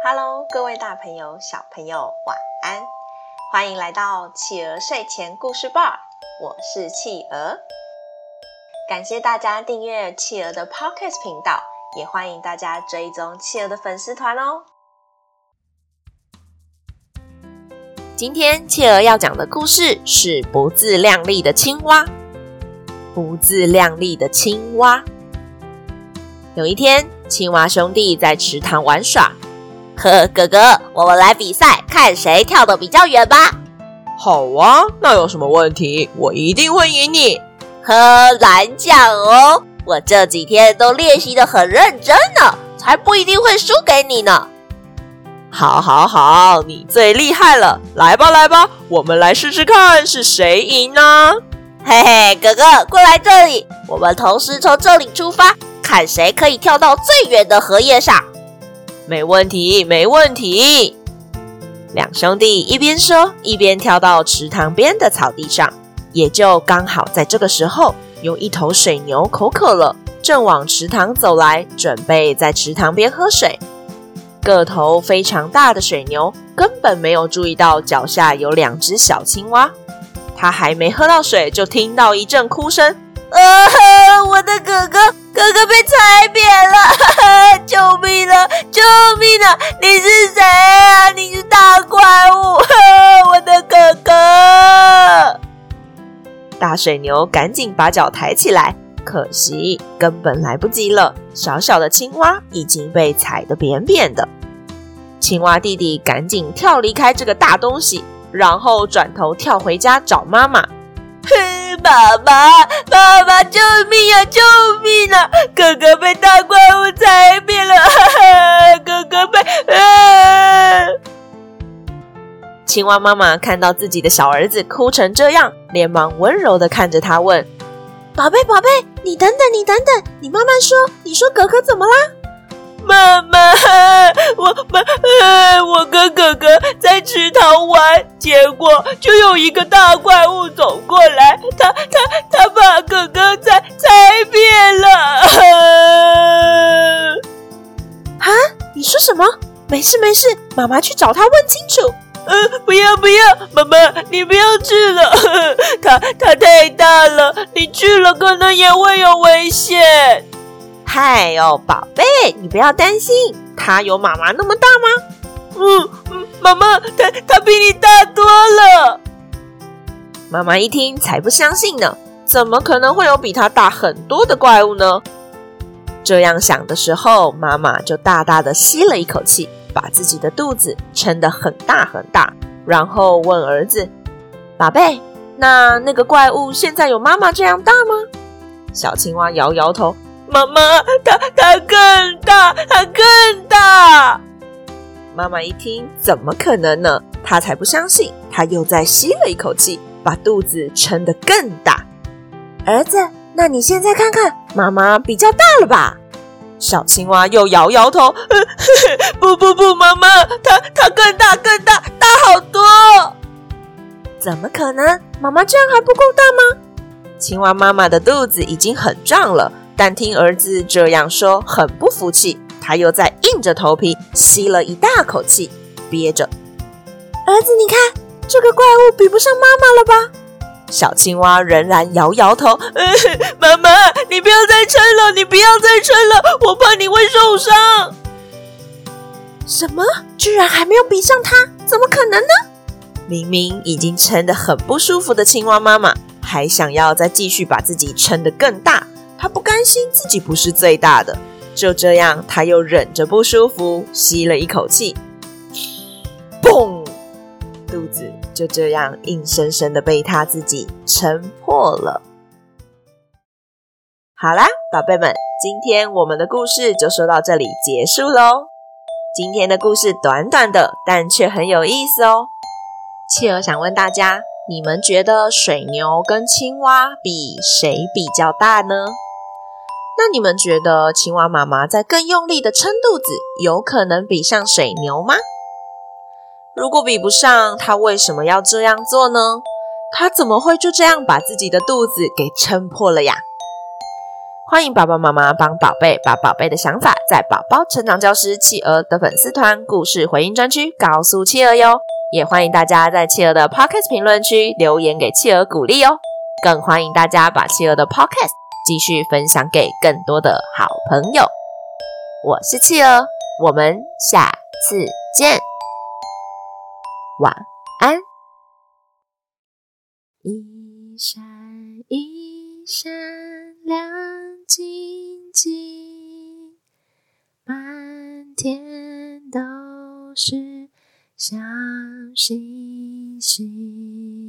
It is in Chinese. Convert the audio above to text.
Hello，各位大朋友、小朋友，晚安！欢迎来到企鹅睡前故事吧，我是企鹅。感谢大家订阅企鹅的 Podcast 频道，也欢迎大家追踪企鹅的粉丝团哦。今天企鹅要讲的故事是不自量力的青蛙。不自量力的青蛙。有一天，青蛙兄弟在池塘玩耍。呵，哥哥，我们来比赛，看谁跳得比较远吧。好啊，那有什么问题？我一定会赢你。呵，难讲哦，我这几天都练习的很认真呢，才不一定会输给你呢。好，好，好，你最厉害了，来吧，来吧，我们来试试看是谁赢呢？嘿嘿，哥哥，过来这里，我们同时从这里出发，看谁可以跳到最远的荷叶上。没问题，没问题。两兄弟一边说，一边跳到池塘边的草地上。也就刚好在这个时候，有一头水牛口渴了，正往池塘走来，准备在池塘边喝水。个头非常大的水牛根本没有注意到脚下有两只小青蛙。它还没喝到水，就听到一阵哭声：“啊，我的哥哥！”哥哥被踩扁 了，救命啊！救命啊！你是谁啊？你是大怪物！我的哥哥！大水牛赶紧把脚抬起来，可惜根本来不及了。小小的青蛙已经被踩得扁扁的。青蛙弟弟赶紧跳离开这个大东西，然后转头跳回家找妈妈。爸爸，爸爸，救命啊！救命啊！哥哥被大怪物踩扁了，哈 哈哥哥被……啊！青蛙妈妈看到自己的小儿子哭成这样，连忙温柔地看着他问：“宝贝，宝贝，你等等，你等等，你慢慢说，你说哥哥怎么啦？”妈妈，我妈，我跟哥哥在池塘玩，结果就有一个大怪物走过来，他他他把哥哥踩踩扁了。啊！你说什么？没事没事，妈妈去找他问清楚。呃，不要不要，妈妈你不要去了，他他太大了，你去了可能也会有危险。嗨哟，宝贝，你不要担心，他有妈妈那么大吗？嗯嗯，妈妈，他他比你大多了。妈妈一听才不相信呢，怎么可能会有比他大很多的怪物呢？这样想的时候，妈妈就大大的吸了一口气，把自己的肚子撑得很大很大，然后问儿子：“宝贝，那那个怪物现在有妈妈这样大吗？”小青蛙摇摇头。妈妈，它它更大，它更大。妈妈一听，怎么可能呢？她才不相信。她又再吸了一口气，把肚子撑得更大。儿子，那你现在看看，妈妈比较大了吧？小青蛙又摇摇头，呃、不不不，妈妈，它它更大更大，大好多。怎么可能？妈妈这样还不够大吗？青蛙妈妈的肚子已经很胀了。但听儿子这样说，很不服气。他又在硬着头皮吸了一大口气，憋着。儿子，你看这个怪物比不上妈妈了吧？小青蛙仍然摇摇头。呃，妈妈，你不要再撑了，你不要再撑了，我怕你会受伤。什么？居然还没有比上他？怎么可能呢？明明已经撑得很不舒服的青蛙妈妈，还想要再继续把自己撑得更大。他不甘心自己不是最大的，就这样，他又忍着不舒服，吸了一口气，嘣，肚子就这样硬生生的被他自己撑破了。好啦，宝贝们，今天我们的故事就说到这里结束喽。今天的故事短短的，但却很有意思哦。企鹅想问大家，你们觉得水牛跟青蛙比谁比较大呢？那你们觉得青蛙妈妈在更用力的撑肚子，有可能比上水牛吗？如果比不上，她为什么要这样做呢？她怎么会就这样把自己的肚子给撑破了呀？欢迎爸爸妈妈帮宝贝把宝贝的想法，在宝宝成长教师企鹅的粉丝团故事回应专区告诉企鹅哟。也欢迎大家在企鹅的 Podcast 评论区留言给企鹅鼓励哦。更欢迎大家把企鹅的 Podcast 继续分享给更多的好朋友。我是企鹅，我们下次见，晚安。一闪一闪亮晶晶，满天都是小星星。